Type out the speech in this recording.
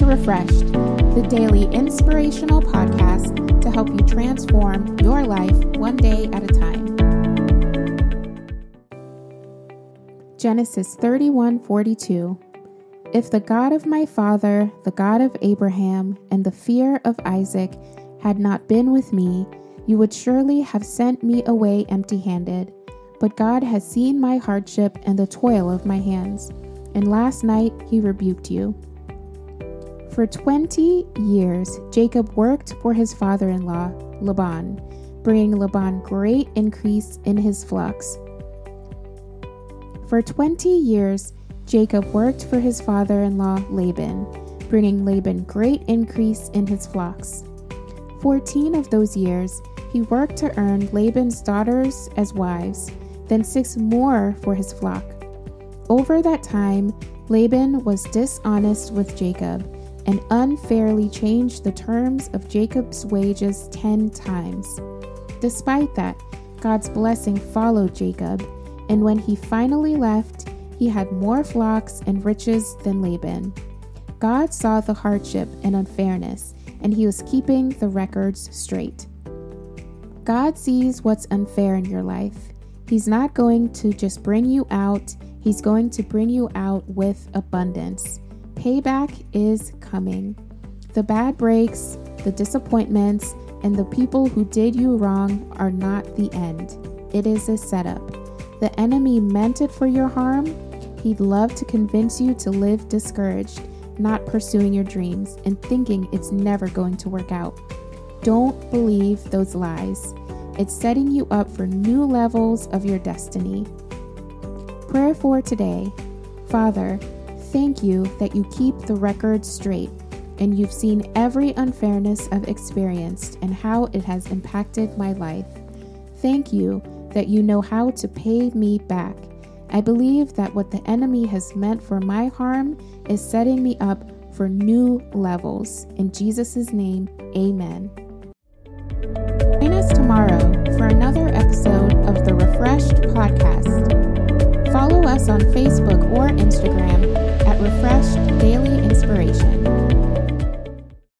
to Refreshed, the daily inspirational podcast to help you transform your life one day at a time. Genesis 31:42 If the God of my father, the God of Abraham, and the fear of Isaac had not been with me, you would surely have sent me away empty-handed. But God has seen my hardship and the toil of my hands, and last night he rebuked you. For 20 years, Jacob worked for his father in law, Laban, bringing Laban great increase in his flocks. For 20 years, Jacob worked for his father in law, Laban, bringing Laban great increase in his flocks. Fourteen of those years, he worked to earn Laban's daughters as wives, then six more for his flock. Over that time, Laban was dishonest with Jacob and unfairly changed the terms of Jacob's wages 10 times. Despite that, God's blessing followed Jacob, and when he finally left, he had more flocks and riches than Laban. God saw the hardship and unfairness, and he was keeping the records straight. God sees what's unfair in your life. He's not going to just bring you out, He's going to bring you out with abundance. Payback is coming. The bad breaks, the disappointments, and the people who did you wrong are not the end. It is a setup. The enemy meant it for your harm. He'd love to convince you to live discouraged, not pursuing your dreams, and thinking it's never going to work out. Don't believe those lies. It's setting you up for new levels of your destiny. Prayer for today Father, thank you that you keep the record straight and you've seen every unfairness I've experienced and how it has impacted my life. Thank you that you know how to pay me back. I believe that what the enemy has meant for my harm is setting me up for new levels. In Jesus' name, amen. Join us tomorrow for another episode